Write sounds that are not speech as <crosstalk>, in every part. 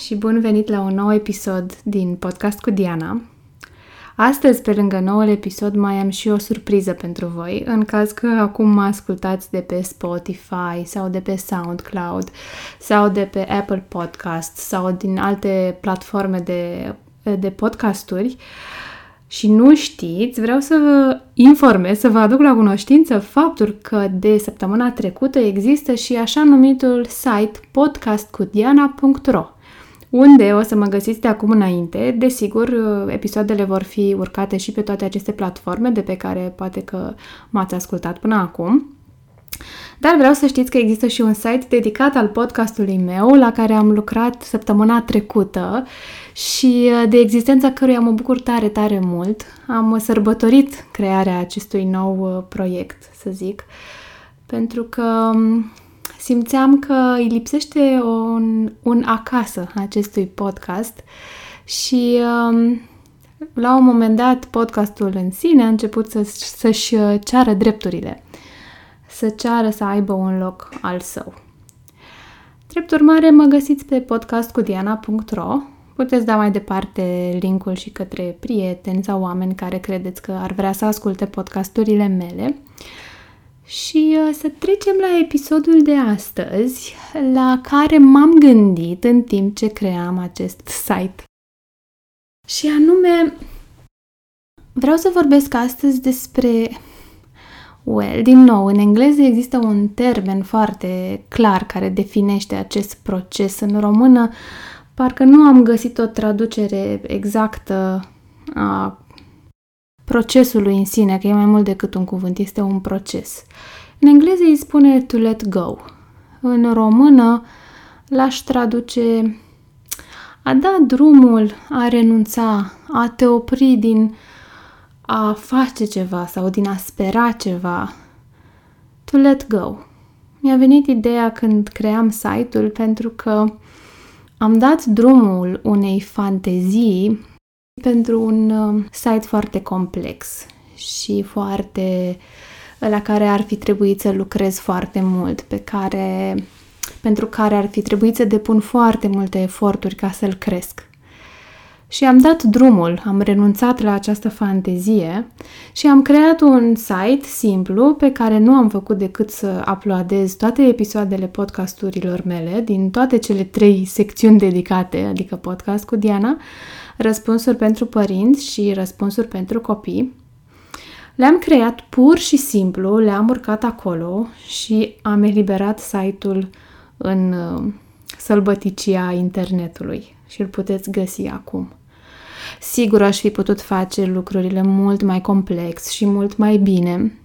și bun venit la un nou episod din podcast cu Diana. Astăzi, pe lângă noul episod, mai am și o surpriză pentru voi, în caz că acum mă ascultați de pe Spotify sau de pe SoundCloud sau de pe Apple Podcast sau din alte platforme de, de podcasturi și nu știți, vreau să vă informez, să vă aduc la cunoștință faptul că de săptămâna trecută există și așa numitul site podcastcudiana.ro unde o să mă găsiți de acum înainte. Desigur, episoadele vor fi urcate și pe toate aceste platforme de pe care poate că m-ați ascultat până acum. Dar vreau să știți că există și un site dedicat al podcastului meu la care am lucrat săptămâna trecută și de existența căruia mă bucur tare, tare mult. Am sărbătorit crearea acestui nou proiect, să zic, pentru că simțeam că îi lipsește un, un acasă acestui podcast și um, la un moment dat podcastul în sine a început să, să-și ceară drepturile, să ceară să aibă un loc al său. Drept urmare, mă găsiți pe podcastcudiana.ro Puteți da mai departe linkul și către prieteni sau oameni care credeți că ar vrea să asculte podcasturile mele. Și uh, să trecem la episodul de astăzi, la care m-am gândit în timp ce cream acest site. Și anume, vreau să vorbesc astăzi despre Well, din nou, în engleză există un termen foarte clar care definește acest proces. În română, parcă nu am găsit o traducere exactă a procesului în sine, că e mai mult decât un cuvânt, este un proces. În engleză îi spune to let go. În română l-aș traduce a da drumul, a renunța, a te opri din a face ceva sau din a spera ceva. To let go. Mi-a venit ideea când cream site-ul pentru că am dat drumul unei fantezii pentru un uh, site foarte complex și foarte la care ar fi trebuit să lucrez foarte mult, pe care, pentru care ar fi trebuit să depun foarte multe eforturi ca să-l cresc. Și am dat drumul, am renunțat la această fantezie și am creat un site simplu pe care nu am făcut decât să uploadez toate episoadele podcasturilor mele din toate cele trei secțiuni dedicate, adică podcast cu Diana, răspunsuri pentru părinți și răspunsuri pentru copii. Le-am creat pur și simplu, le-am urcat acolo și am eliberat site-ul în uh, sălbăticia internetului și îl puteți găsi acum. Sigur aș fi putut face lucrurile mult mai complex și mult mai bine,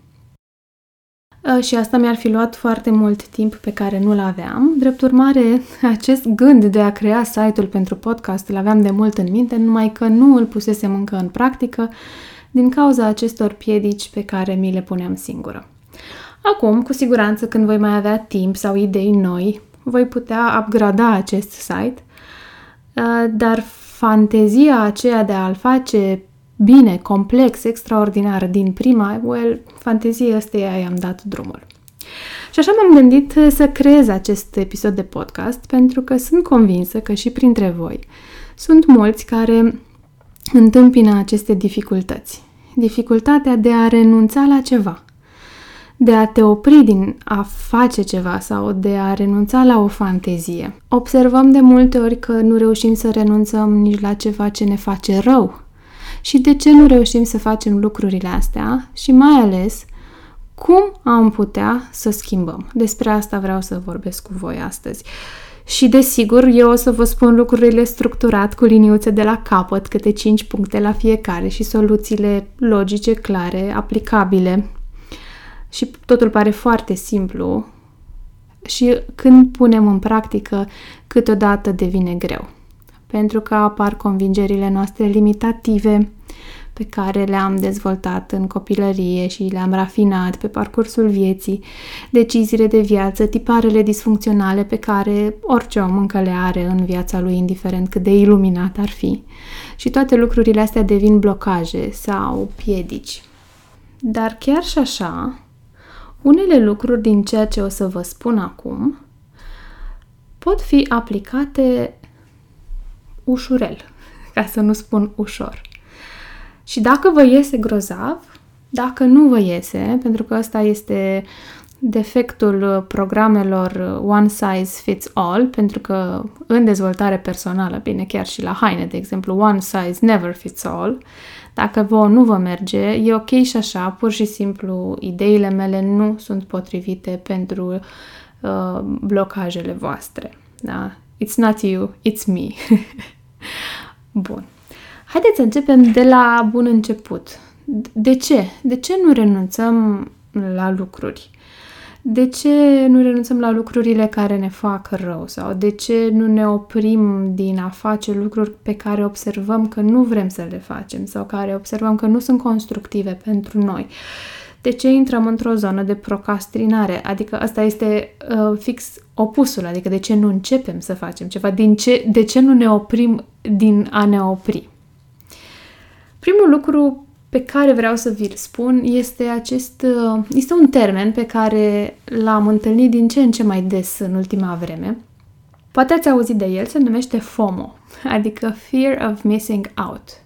ă, și asta mi-ar fi luat foarte mult timp pe care nu-l aveam. Drept urmare, <laughs> acest gând de a crea site-ul pentru podcast îl aveam de mult în minte, numai că nu îl pusesem încă în practică din cauza acestor piedici pe care mi le puneam singură. Acum, cu siguranță, când voi mai avea timp sau idei noi, voi putea upgrada acest site, ă, dar fantezia aceea de a-l face bine, complex, extraordinar din prima, well, fantezia ăsteia i-am dat drumul. Și așa m-am gândit să creez acest episod de podcast pentru că sunt convinsă că și printre voi sunt mulți care întâmpină aceste dificultăți. Dificultatea de a renunța la ceva de a te opri din a face ceva sau de a renunța la o fantezie. Observăm de multe ori că nu reușim să renunțăm nici la ceva ce ne face rău. Și de ce nu reușim să facem lucrurile astea și mai ales cum am putea să schimbăm. Despre asta vreau să vorbesc cu voi astăzi. Și desigur, eu o să vă spun lucrurile structurat cu liniuțe de la capăt, câte 5 puncte la fiecare și soluțiile logice, clare, aplicabile și totul pare foarte simplu și când punem în practică, câteodată devine greu. Pentru că apar convingerile noastre limitative pe care le-am dezvoltat în copilărie și le-am rafinat pe parcursul vieții, deciziile de viață, tiparele disfuncționale pe care orice om încă le are în viața lui, indiferent cât de iluminat ar fi. Și toate lucrurile astea devin blocaje sau piedici. Dar chiar și așa, unele lucruri din ceea ce o să vă spun acum pot fi aplicate ușurel, <laughs> ca să nu spun ușor. Și dacă vă iese grozav, dacă nu vă iese, pentru că ăsta este defectul programelor one size fits all, pentru că în dezvoltare personală, bine, chiar și la haine, de exemplu, one size never fits all, dacă vă nu vă merge, e ok și așa, pur și simplu ideile mele nu sunt potrivite pentru uh, blocajele voastre. Da? It's not you, it's me. <laughs> Bun. Haideți să începem de la bun început. De ce? De ce nu renunțăm la lucruri? De ce nu renunțăm la lucrurile care ne fac rău? Sau de ce nu ne oprim din a face lucruri pe care observăm că nu vrem să le facem sau care observăm că nu sunt constructive pentru noi? De ce intrăm într-o zonă de procrastinare? Adică asta este uh, fix opusul, adică de ce nu începem să facem ceva? Din ce, de ce nu ne oprim din a ne opri? Primul lucru pe care vreau să vi-l spun este acest, uh, este un termen pe care l-am întâlnit din ce în ce mai des în ultima vreme. Poate ați auzit de el, se numește FOMO, adică Fear of Missing Out.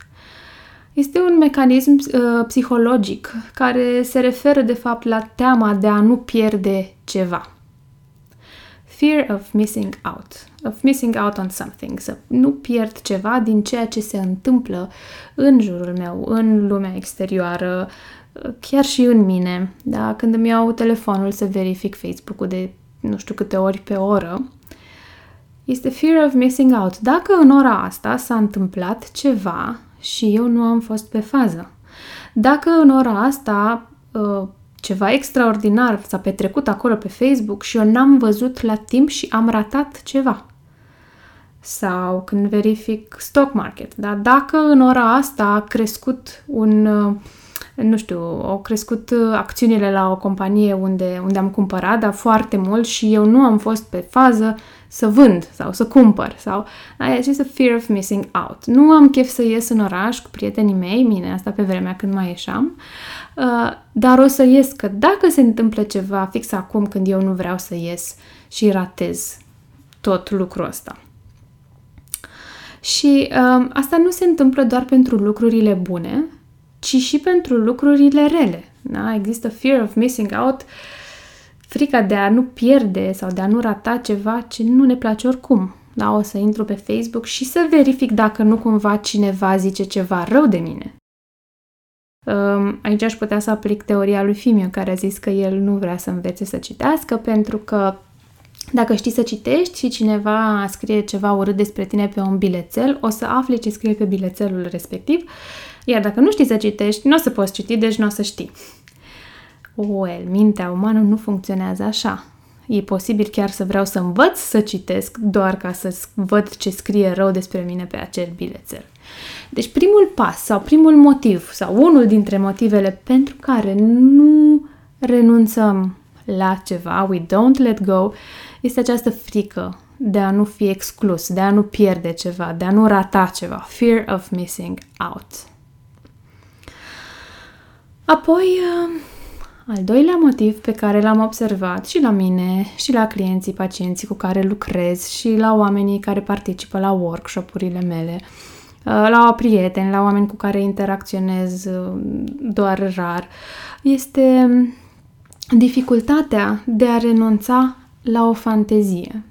Este un mecanism uh, psihologic care se referă de fapt la teama de a nu pierde ceva. Fear of missing out of missing out on something, să nu pierd ceva din ceea ce se întâmplă în jurul meu, în lumea exterioară, chiar și în mine. Da? Când îmi iau telefonul să verific Facebook-ul de nu știu câte ori pe oră, este fear of missing out. Dacă în ora asta s-a întâmplat ceva și eu nu am fost pe fază. Dacă în ora asta uh, ceva extraordinar s-a petrecut acolo pe Facebook și eu n-am văzut la timp și am ratat ceva sau când verific stock market. Dar dacă în ora asta a crescut un, uh, nu știu, au crescut uh, acțiunile la o companie unde, unde am cumpărat, dar foarte mult și eu nu am fost pe fază să vând sau să cumpăr sau ai acest fear of missing out. Nu am chef să ies în oraș cu prietenii mei, mine asta pe vremea când mai ieșam, uh, dar o să ies că dacă se întâmplă ceva fix acum când eu nu vreau să ies și ratez tot lucrul ăsta. Și um, asta nu se întâmplă doar pentru lucrurile bune, ci și pentru lucrurile rele. Da? Există fear of missing out, frica de a nu pierde sau de a nu rata ceva ce nu ne place oricum. Da? O să intru pe Facebook și să verific dacă nu cumva cineva zice ceva rău de mine. Um, aici aș putea să aplic teoria lui Fimiu, care a zis că el nu vrea să învețe să citească pentru că dacă știi să citești și cineva scrie ceva urât despre tine pe un bilețel, o să afli ce scrie pe bilețelul respectiv, iar dacă nu știi să citești, nu o să poți citi, deci nu o să știi. Well, mintea umană nu funcționează așa. E posibil chiar să vreau să învăț să citesc doar ca să văd ce scrie rău despre mine pe acel bilețel. Deci primul pas sau primul motiv sau unul dintre motivele pentru care nu renunțăm la ceva, we don't let go, este această frică de a nu fi exclus, de a nu pierde ceva, de a nu rata ceva. Fear of missing out. Apoi, uh, al doilea motiv pe care l-am observat și la mine, și la clienții, pacienții cu care lucrez, și la oamenii care participă la workshop-urile mele, uh, la prieteni, la oameni cu care interacționez uh, doar rar, este dificultatea de a renunța la o fantezie.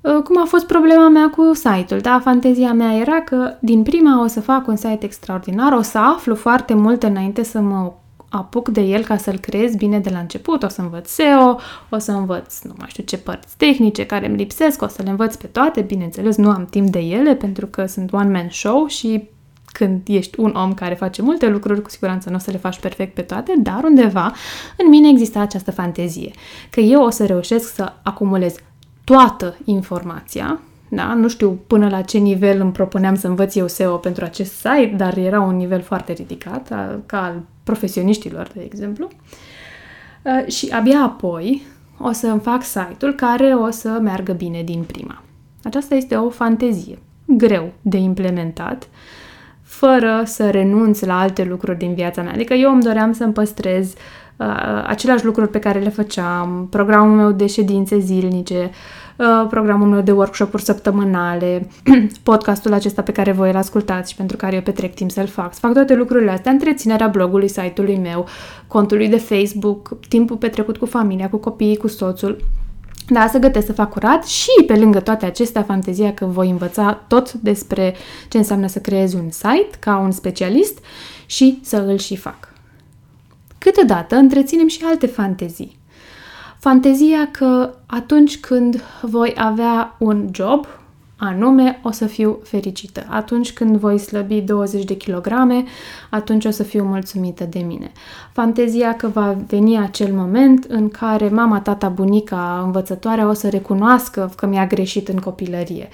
Uh, cum a fost problema mea cu site-ul, da? Fantezia mea era că din prima o să fac un site extraordinar, o să aflu foarte multe înainte să mă apuc de el ca să-l creez bine de la început, o să învăț SEO, o să învăț nu mai știu ce părți tehnice care îmi lipsesc, o să le învăț pe toate, bineînțeles nu am timp de ele pentru că sunt one-man show și când ești un om care face multe lucruri, cu siguranță nu o să le faci perfect pe toate, dar undeva în mine exista această fantezie, că eu o să reușesc să acumulez toată informația, da? Nu știu până la ce nivel îmi propuneam să învăț eu SEO pentru acest site, dar era un nivel foarte ridicat, ca al profesioniștilor, de exemplu. Și abia apoi o să îmi fac site-ul care o să meargă bine din prima. Aceasta este o fantezie greu de implementat, fără să renunț la alte lucruri din viața mea. Adică eu îmi doream să-mi păstrez uh, aceleași lucruri pe care le făceam, programul meu de ședințe zilnice, uh, programul meu de workshop-uri săptămânale, <clears throat> podcastul acesta pe care voi îl ascultați și pentru care eu petrec timp să-l fac. Să fac toate lucrurile astea, întreținerea blogului, site-ului meu, contului de Facebook, timpul petrecut cu familia, cu copiii, cu soțul. Da, să gătesc, să fac curat și pe lângă toate acestea, fantezia că voi învăța tot despre ce înseamnă să creezi un site ca un specialist și să îl și fac. Câteodată întreținem și alte fantezii. Fantezia că atunci când voi avea un job, anume o să fiu fericită. Atunci când voi slăbi 20 de kilograme, atunci o să fiu mulțumită de mine. Fantezia că va veni acel moment în care mama, tata, bunica, învățătoarea o să recunoască că mi-a greșit în copilărie,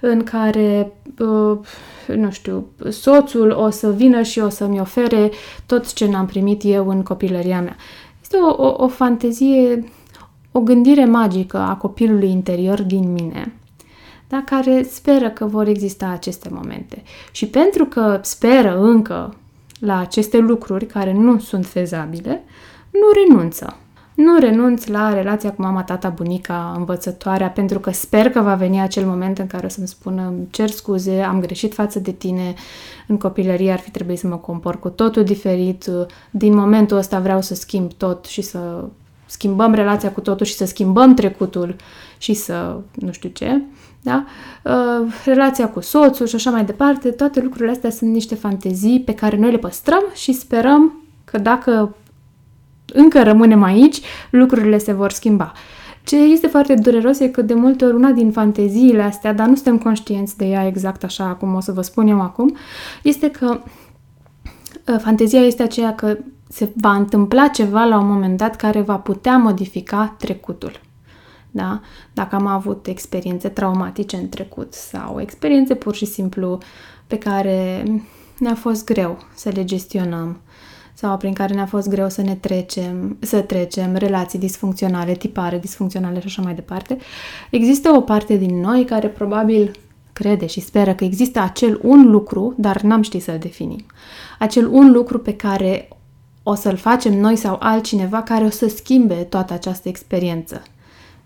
în care, uh, nu știu, soțul o să vină și o să-mi ofere tot ce n-am primit eu în copilăria mea. Este o, o, o fantezie, o gândire magică a copilului interior din mine da, care speră că vor exista aceste momente. Și pentru că speră încă la aceste lucruri care nu sunt fezabile, nu renunță. Nu renunț la relația cu mama, tata, bunica, învățătoarea, pentru că sper că va veni acel moment în care o să-mi spună cer scuze, am greșit față de tine, în copilărie ar fi trebuit să mă compor cu totul diferit, din momentul ăsta vreau să schimb tot și să schimbăm relația cu totul și să schimbăm trecutul și să nu știu ce da? Uh, relația cu soțul și așa mai departe, toate lucrurile astea sunt niște fantezii pe care noi le păstrăm și sperăm că dacă încă rămânem aici, lucrurile se vor schimba. Ce este foarte dureros e că de multe ori una din fanteziile astea, dar nu suntem conștienți de ea exact așa cum o să vă spun eu acum, este că uh, fantezia este aceea că se va întâmpla ceva la un moment dat care va putea modifica trecutul da? Dacă am avut experiențe traumatice în trecut sau experiențe pur și simplu pe care ne-a fost greu să le gestionăm sau prin care ne-a fost greu să ne trecem, să trecem relații disfuncționale, tipare disfuncționale și așa mai departe, există o parte din noi care probabil crede și speră că există acel un lucru, dar n-am ști să-l definim. Acel un lucru pe care o să-l facem noi sau altcineva care o să schimbe toată această experiență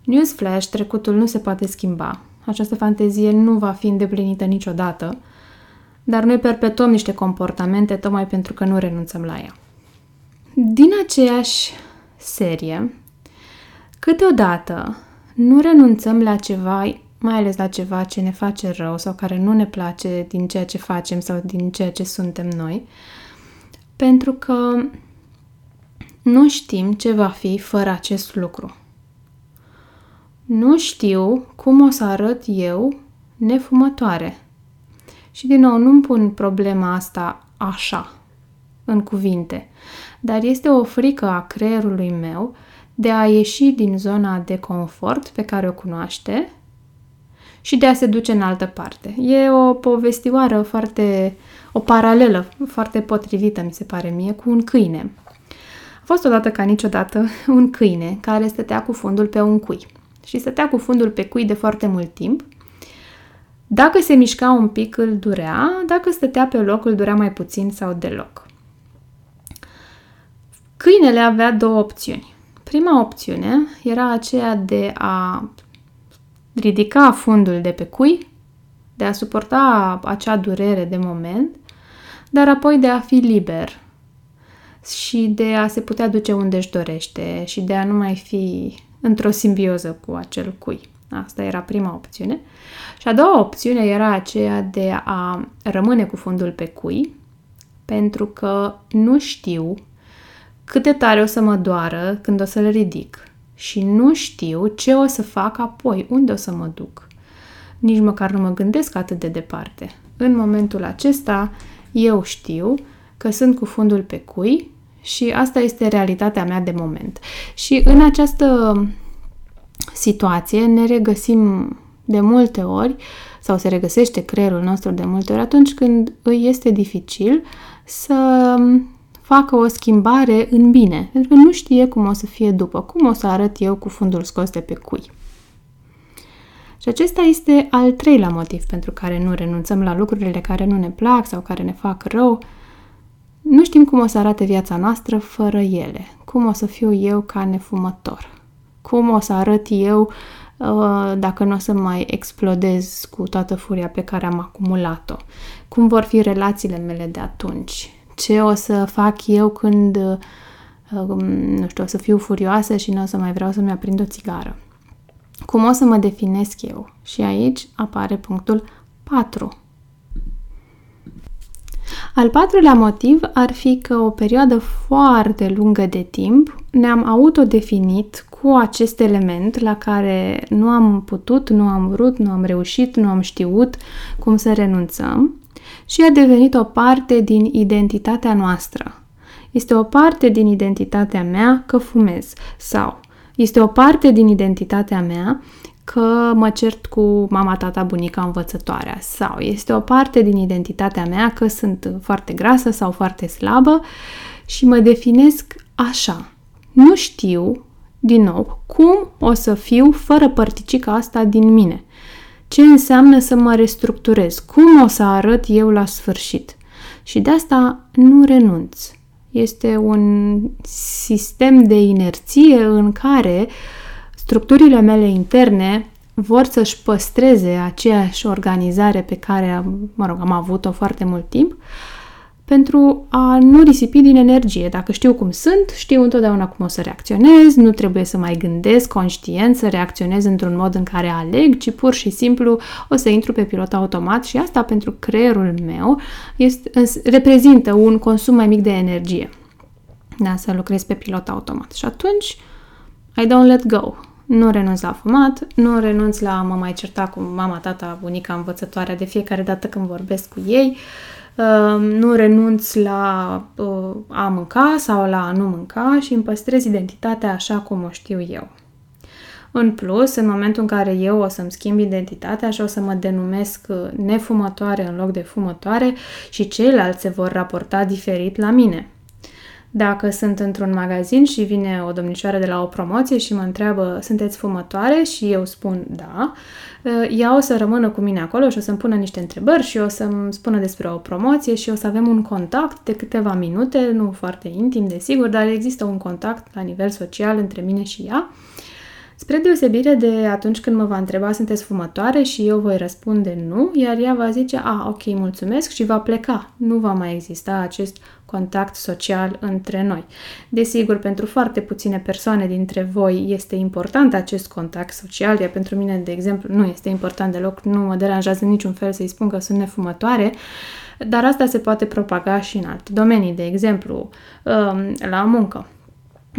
Newsflash, trecutul nu se poate schimba. Această fantezie nu va fi îndeplinită niciodată, dar noi perpetuăm niște comportamente tocmai pentru că nu renunțăm la ea. Din aceeași serie, câteodată nu renunțăm la ceva, mai ales la ceva ce ne face rău sau care nu ne place din ceea ce facem sau din ceea ce suntem noi, pentru că nu știm ce va fi fără acest lucru. Nu știu cum o să arăt eu nefumătoare. Și din nou, nu-mi pun problema asta așa, în cuvinte, dar este o frică a creierului meu de a ieși din zona de confort pe care o cunoaște și de a se duce în altă parte. E o povestioară foarte, o paralelă foarte potrivită, mi se pare mie, cu un câine. A fost odată ca niciodată <laughs> un câine care stătea cu fundul pe un cui și stătea cu fundul pe cui de foarte mult timp. Dacă se mișca un pic, îl durea, dacă stătea pe loc, îl durea mai puțin sau deloc. Câinele avea două opțiuni. Prima opțiune era aceea de a ridica fundul de pe cui, de a suporta acea durere de moment, dar apoi de a fi liber și de a se putea duce unde își dorește și de a nu mai fi într-o simbioză cu acel cui. Asta era prima opțiune. Și a doua opțiune era aceea de a rămâne cu fundul pe cui, pentru că nu știu cât de tare o să mă doară când o să-l ridic și nu știu ce o să fac apoi, unde o să mă duc. Nici măcar nu mă gândesc atât de departe. În momentul acesta, eu știu că sunt cu fundul pe cui și asta este realitatea mea de moment. Și în această situație ne regăsim de multe ori sau se regăsește creierul nostru de multe ori atunci când îi este dificil să facă o schimbare în bine, pentru că nu știe cum o să fie după, cum o să arăt eu cu fundul scos de pe cui. Și acesta este al treilea motiv pentru care nu renunțăm la lucrurile care nu ne plac sau care ne fac rău, nu știm cum o să arate viața noastră fără ele, cum o să fiu eu ca nefumător, cum o să arăt eu uh, dacă nu o să mai explodez cu toată furia pe care am acumulat-o? Cum vor fi relațiile mele de atunci? Ce o să fac eu când, uh, um, nu știu, o să fiu furioasă și nu o să mai vreau să-mi aprind o țigară? Cum o să mă definesc eu? Și aici apare punctul 4. Al patrulea motiv ar fi că o perioadă foarte lungă de timp ne-am autodefinit cu acest element la care nu am putut, nu am vrut, nu am reușit, nu am știut cum să renunțăm și a devenit o parte din identitatea noastră. Este o parte din identitatea mea că fumez sau este o parte din identitatea mea că mă cert cu mama, tata, bunica, învățătoarea sau este o parte din identitatea mea că sunt foarte grasă sau foarte slabă și mă definesc așa. Nu știu, din nou, cum o să fiu fără părticica asta din mine. Ce înseamnă să mă restructurez? Cum o să arăt eu la sfârșit? Și de asta nu renunț. Este un sistem de inerție în care uh, structurile mele interne vor să-și păstreze aceeași organizare pe care, mă rog, am avut-o foarte mult timp, pentru a nu risipi din energie. Dacă știu cum sunt, știu întotdeauna cum o să reacționez, nu trebuie să mai gândesc conștient să reacționez într-un mod în care aleg, ci pur și simplu o să intru pe pilot automat și asta pentru creierul meu este, reprezintă un consum mai mic de energie. Da, să lucrez pe pilot automat. Și atunci, I don't let go nu renunț la fumat, nu renunț la a mă mai certa cu mama, tata, bunica, învățătoarea de fiecare dată când vorbesc cu ei, uh, nu renunț la uh, a mânca sau la a nu mânca și îmi păstrez identitatea așa cum o știu eu. În plus, în momentul în care eu o să-mi schimb identitatea și o să mă denumesc uh, nefumătoare în loc de fumătoare și ceilalți se vor raporta diferit la mine. Dacă sunt într-un magazin și vine o domnișoară de la o promoție și mă întreabă, sunteți fumătoare? Și eu spun da, ă, ea o să rămână cu mine acolo și o să-mi pună niște întrebări și o să-mi spună despre o promoție și o să avem un contact de câteva minute, nu foarte intim, desigur, dar există un contact la nivel social între mine și ea. Spre deosebire de atunci când mă va întreba sunteți fumătoare și eu voi răspunde nu, iar ea va zice a, ok, mulțumesc și va pleca. Nu va mai exista acest contact social între noi. Desigur, pentru foarte puține persoane dintre voi este important acest contact social, iar pentru mine, de exemplu, nu este important deloc, nu mă deranjează niciun fel să-i spun că sunt nefumătoare, dar asta se poate propaga și în alte domenii, de exemplu, um, la muncă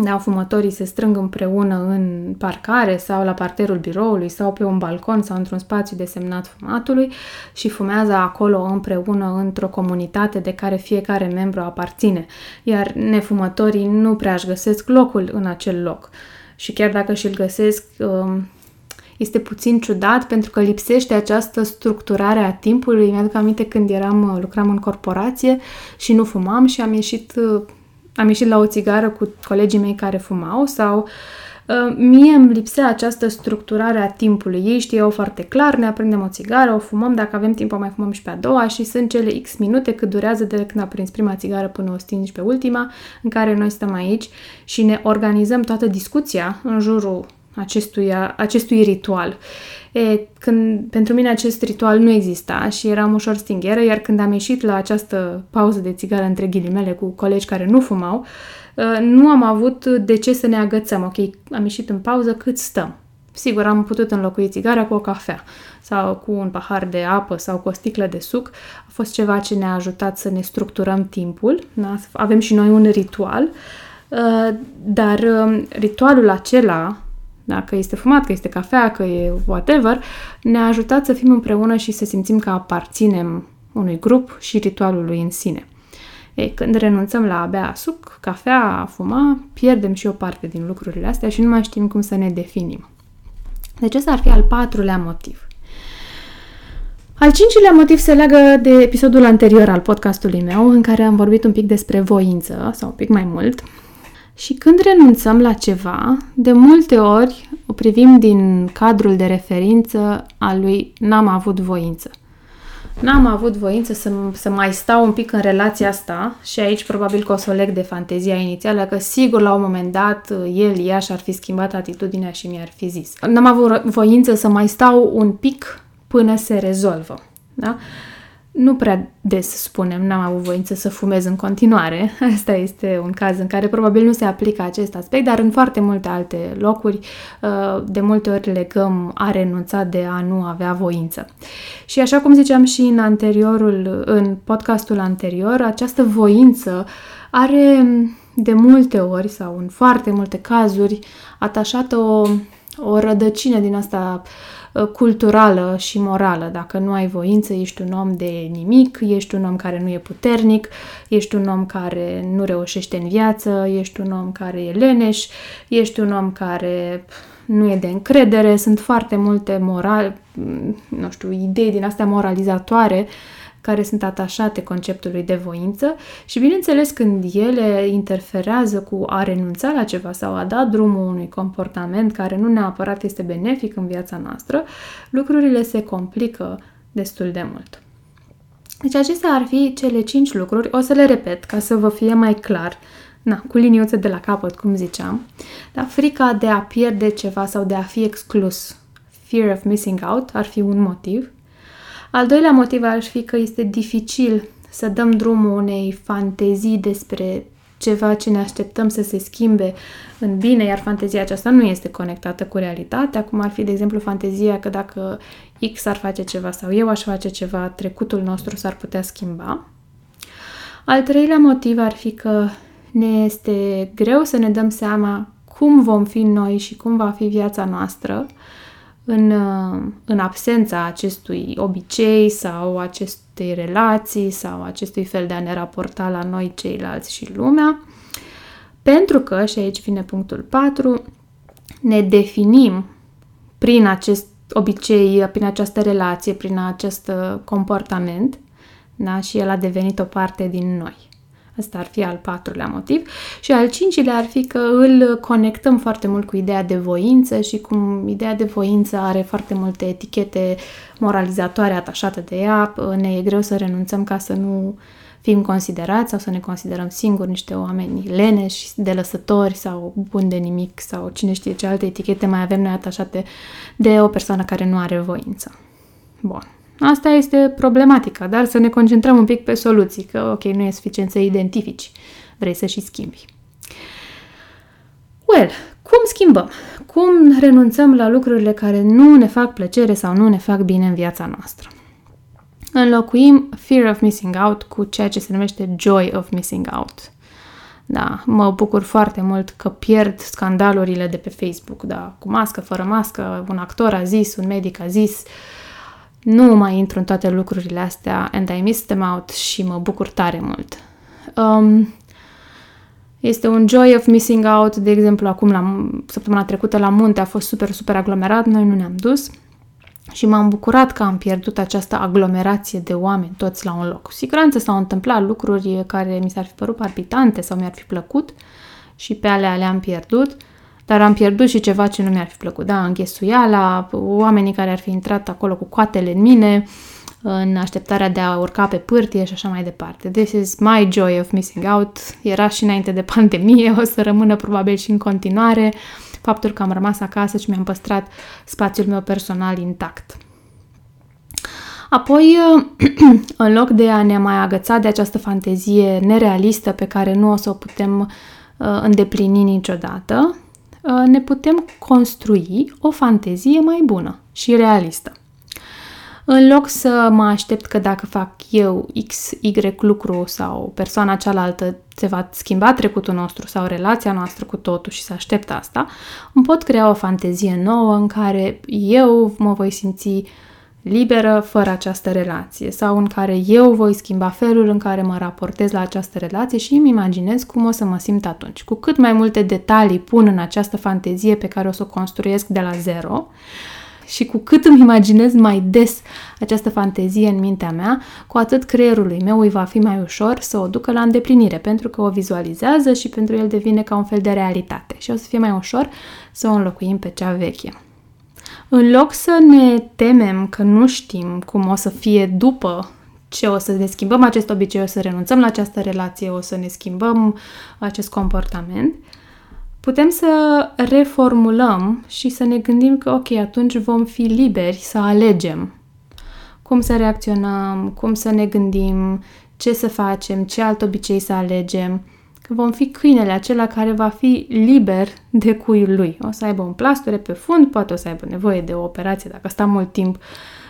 da, fumătorii se strâng împreună în parcare sau la parterul biroului sau pe un balcon sau într-un spațiu desemnat fumatului și fumează acolo împreună într-o comunitate de care fiecare membru aparține, iar nefumătorii nu prea își găsesc locul în acel loc. Și chiar dacă și-l găsesc, um, este puțin ciudat pentru că lipsește această structurare a timpului. Mi-aduc aminte când eram, lucram în corporație și nu fumam și am ieșit am ieșit la o țigară cu colegii mei care fumau sau uh, mie îmi lipsea această structurare a timpului. Ei știau foarte clar, ne aprindem o țigară, o fumăm, dacă avem timp o mai fumăm și pe a doua și sunt cele X minute cât durează de când a prins prima țigară până o stingi pe ultima, în care noi stăm aici și ne organizăm toată discuția în jurul acestui, acestui ritual. E, când, pentru mine acest ritual nu exista și eram ușor stingheră, iar când am ieșit la această pauză de țigară între ghilimele cu colegi care nu fumau, ă, nu am avut de ce să ne agățăm. Ok, am ieșit în pauză, cât stăm? Sigur, am putut înlocui țigara cu o cafea sau cu un pahar de apă sau cu o sticlă de suc. A fost ceva ce ne-a ajutat să ne structurăm timpul. Da? Avem și noi un ritual, ă, dar ă, ritualul acela dacă este fumat, că este cafea, că e whatever, ne-a ajutat să fim împreună și să simțim că aparținem unui grup și ritualului în sine. Ei, când renunțăm la a bea suc, cafea, a fuma, pierdem și o parte din lucrurile astea și nu mai știm cum să ne definim. Deci ăsta ar fi al patrulea motiv. Al cincilea motiv se leagă de episodul anterior al podcastului meu, în care am vorbit un pic despre voință, sau un pic mai mult, și când renunțăm la ceva, de multe ori o privim din cadrul de referință al lui n-am avut voință. N-am avut voință să, să mai stau un pic în relația asta și aici probabil că o să o leg de fantezia inițială, că sigur la un moment dat el, ea și-ar fi schimbat atitudinea și mi-ar fi zis. N-am avut voință să mai stau un pic până se rezolvă. Da? Nu prea des spunem, n-am avut voință să fumez în continuare. <laughs> Asta este un caz în care probabil nu se aplică acest aspect, dar în foarte multe alte locuri uh, de multe ori legăm a renunța de a nu avea voință. Și așa cum ziceam și în anteriorul, în podcastul anterior, această voință are de multe ori sau în foarte multe cazuri atașată o, o rădăcină din asta uh, Uh, culturală și morală. Dacă nu ai voință, ești un om de nimic, ești un om care nu e puternic, ești un om care nu reușește în viață, ești un om care e leneș, ești un om care nu e de încredere. Sunt foarte multe moral, nu știu, idei din astea moralizatoare uh, care sunt atașate conceptului de voință și, bineînțeles, când ele interferează cu a renunța la ceva sau a da drumul unui comportament care nu neapărat este benefic în viața noastră, lucrurile se complică destul de mult. Deci acestea ar fi cele cinci lucruri, o să le repet ca să vă fie mai clar, na, cu liniuțe de la capăt, cum ziceam, dar frica de a pierde ceva sau de a fi exclus, fear of missing out, ar fi un motiv, al doilea motiv ar fi că este dificil să dăm drumul unei fantezii despre ceva ce ne așteptăm să se schimbe în bine, iar fantezia aceasta nu este conectată cu realitatea, cum ar fi, de exemplu, fantezia că dacă X ar face ceva sau eu aș face ceva, trecutul nostru s-ar putea schimba. Al treilea motiv ar fi că ne este greu să ne dăm seama cum vom fi noi și cum va fi viața noastră în, în absența acestui obicei sau acestei relații sau acestui fel de a ne raporta la noi ceilalți și lumea, pentru că, și aici vine punctul 4, ne definim prin acest obicei, prin această relație, prin acest comportament, da? și el a devenit o parte din noi. Asta ar fi al patrulea motiv. Și al cincilea ar fi că îl conectăm foarte mult cu ideea de voință și cum ideea de voință are foarte multe etichete moralizatoare atașate de ea, ne e greu să renunțăm ca să nu fim considerați sau să ne considerăm singuri niște oameni leneși, de lăsători sau buni de nimic sau cine știe ce alte etichete mai avem noi atașate de o persoană care nu are voință. Bun. Asta este problematica, dar să ne concentrăm un pic pe soluții, că ok, nu e suficient să identifici, vrei să și schimbi. Well, cum schimbăm? Cum renunțăm la lucrurile care nu ne fac plăcere sau nu ne fac bine în viața noastră? Înlocuim fear of missing out cu ceea ce se numește joy of missing out. Da, mă bucur foarte mult că pierd scandalurile de pe Facebook, da, cu mască, fără mască, un actor a zis, un medic a zis, uh, nu mai intru în toate lucrurile astea and I miss them out și mă bucur tare mult. Um, este un joy of missing out, de exemplu, acum la săptămâna trecută la munte a fost super, super aglomerat, noi nu ne-am dus și m-am bucurat că am pierdut această aglomerație de oameni toți la un loc. Cu siguranță s-au întâmplat lucruri care mi s-ar fi părut palpitante sau mi-ar fi plăcut și pe alea le-am pierdut, dar am pierdut și ceva ce nu mi-ar fi plăcut. Da, înghesuiala, oamenii care ar fi intrat acolo cu coatele în mine, în așteptarea de a urca pe pârtie și așa mai departe. This is my joy of missing out. Era și înainte de pandemie, o să rămână probabil și în continuare faptul că am rămas acasă și mi-am păstrat spațiul meu personal intact. Apoi, <clears throat> în loc de a ne mai agăța de această fantezie nerealistă pe care nu o să o putem uh, îndeplini niciodată, Uh, ne putem construi o fantezie mai bună și realistă. În loc să mă aștept că dacă fac eu X, Y lucru sau persoana cealaltă se va schimba trecutul nostru sau relația noastră cu totul și să aștept asta, îmi pot crea o fantezie nouă în care eu mă voi simți liberă fără această relație sau în care eu voi schimba felul în care mă raportez la această relație și îmi imaginez cum o să mă simt atunci. Cu cât mai multe detalii pun în această fantezie pe care o să o construiesc de la zero și cu cât îmi imaginez mai des această fantezie în mintea mea, cu atât creierului meu îi va fi mai ușor să o ducă la îndeplinire, pentru că o vizualizează și pentru el devine ca un fel de realitate și o să fie mai ușor să o înlocuim pe cea veche. În loc să ne temem că nu știm cum o să fie după ce o să ne schimbăm acest obicei, o să renunțăm la această relație, o să ne schimbăm acest comportament, putem să reformulăm și să ne gândim că, ok, atunci vom fi liberi să alegem cum să reacționăm, cum să ne gândim, ce să facem, ce alt obicei să alegem. Că vom fi câinele acela care va fi liber de cuiul lui. O să aibă un plasture pe fund, poate o să aibă nevoie de o operație dacă sta mult timp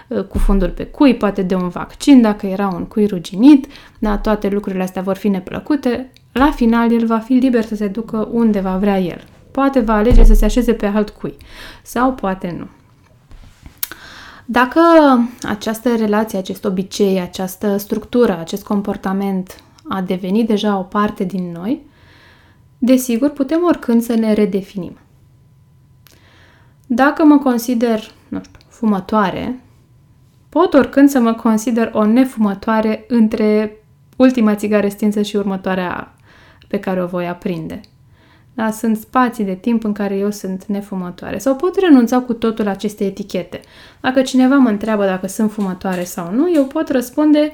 uh, cu fundul pe cui, poate de un vaccin dacă era un cui ruginit, da, toate lucrurile astea vor fi neplăcute, la final el va fi liber să se ducă unde va vrea el. Poate va alege să se așeze pe alt cui sau poate nu. Dacă această relație, acest obicei, această structură, acest comportament a devenit deja o parte din noi, desigur putem oricând să ne redefinim. Dacă mă consider, nu știu, fumătoare, pot oricând să mă consider o nefumătoare între ultima țigară stinsă și următoarea pe care o voi aprinde. Da? Sunt spații de timp în care eu sunt nefumătoare. Sau pot renunța cu totul la aceste etichete. Dacă cineva mă întreabă dacă sunt fumătoare sau nu, eu pot răspunde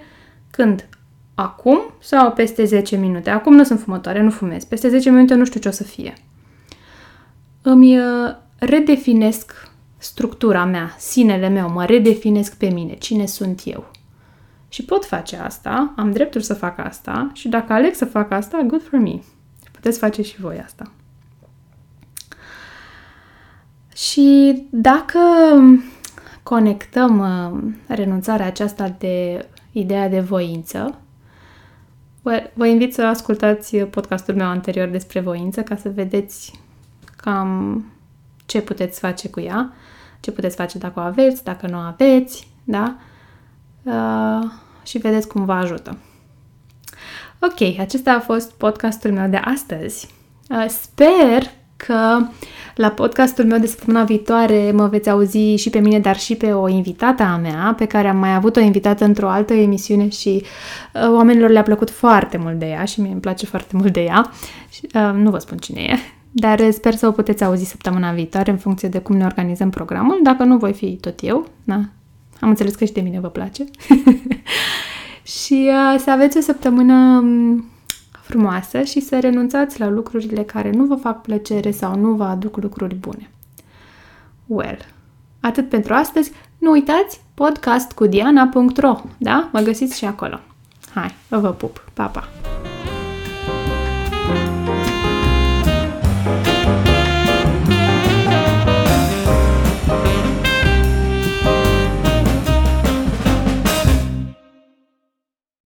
când? Acum sau peste 10 minute? Acum nu sunt fumătoare, nu fumez. Peste 10 minute nu știu ce o să fie. Îmi uh, redefinesc structura mea, sinele meu, mă redefinesc pe mine, cine sunt eu. Și pot face asta, am dreptul să fac asta și dacă aleg să fac asta, good for me. Puteți face și voi asta. Și dacă conectăm uh, renunțarea aceasta de ideea de voință, vă invit să ascultați podcastul meu anterior despre voință ca să vedeți cam ce puteți face cu ea, ce puteți face dacă o aveți, dacă nu o aveți, da? Uh, și vedeți cum vă ajută. Ok, acesta a fost podcastul meu de astăzi. Uh, sper că la podcastul meu de săptămâna viitoare mă veți auzi și pe mine, dar și pe o invitată a mea, pe care am mai avut o invitată într-o altă emisiune și uh, oamenilor le-a plăcut foarte mult de ea și mie îmi place foarte mult de ea. Și, uh, nu vă spun cine e, <laughs> dar sper să o puteți auzi săptămâna viitoare în funcție de cum ne organizăm programul. Dacă nu voi fi tot eu, da, am înțeles că și de mine vă place. <laughs> și uh, să aveți o săptămână um, frumoasă și să renunțați la lucrurile care nu vă fac plăcere sau nu vă aduc lucruri bune. Well, atât pentru astăzi. Nu uitați podcastcudiana.ro, da? Mă găsiți și acolo. Hai, vă pup. Pa, pa!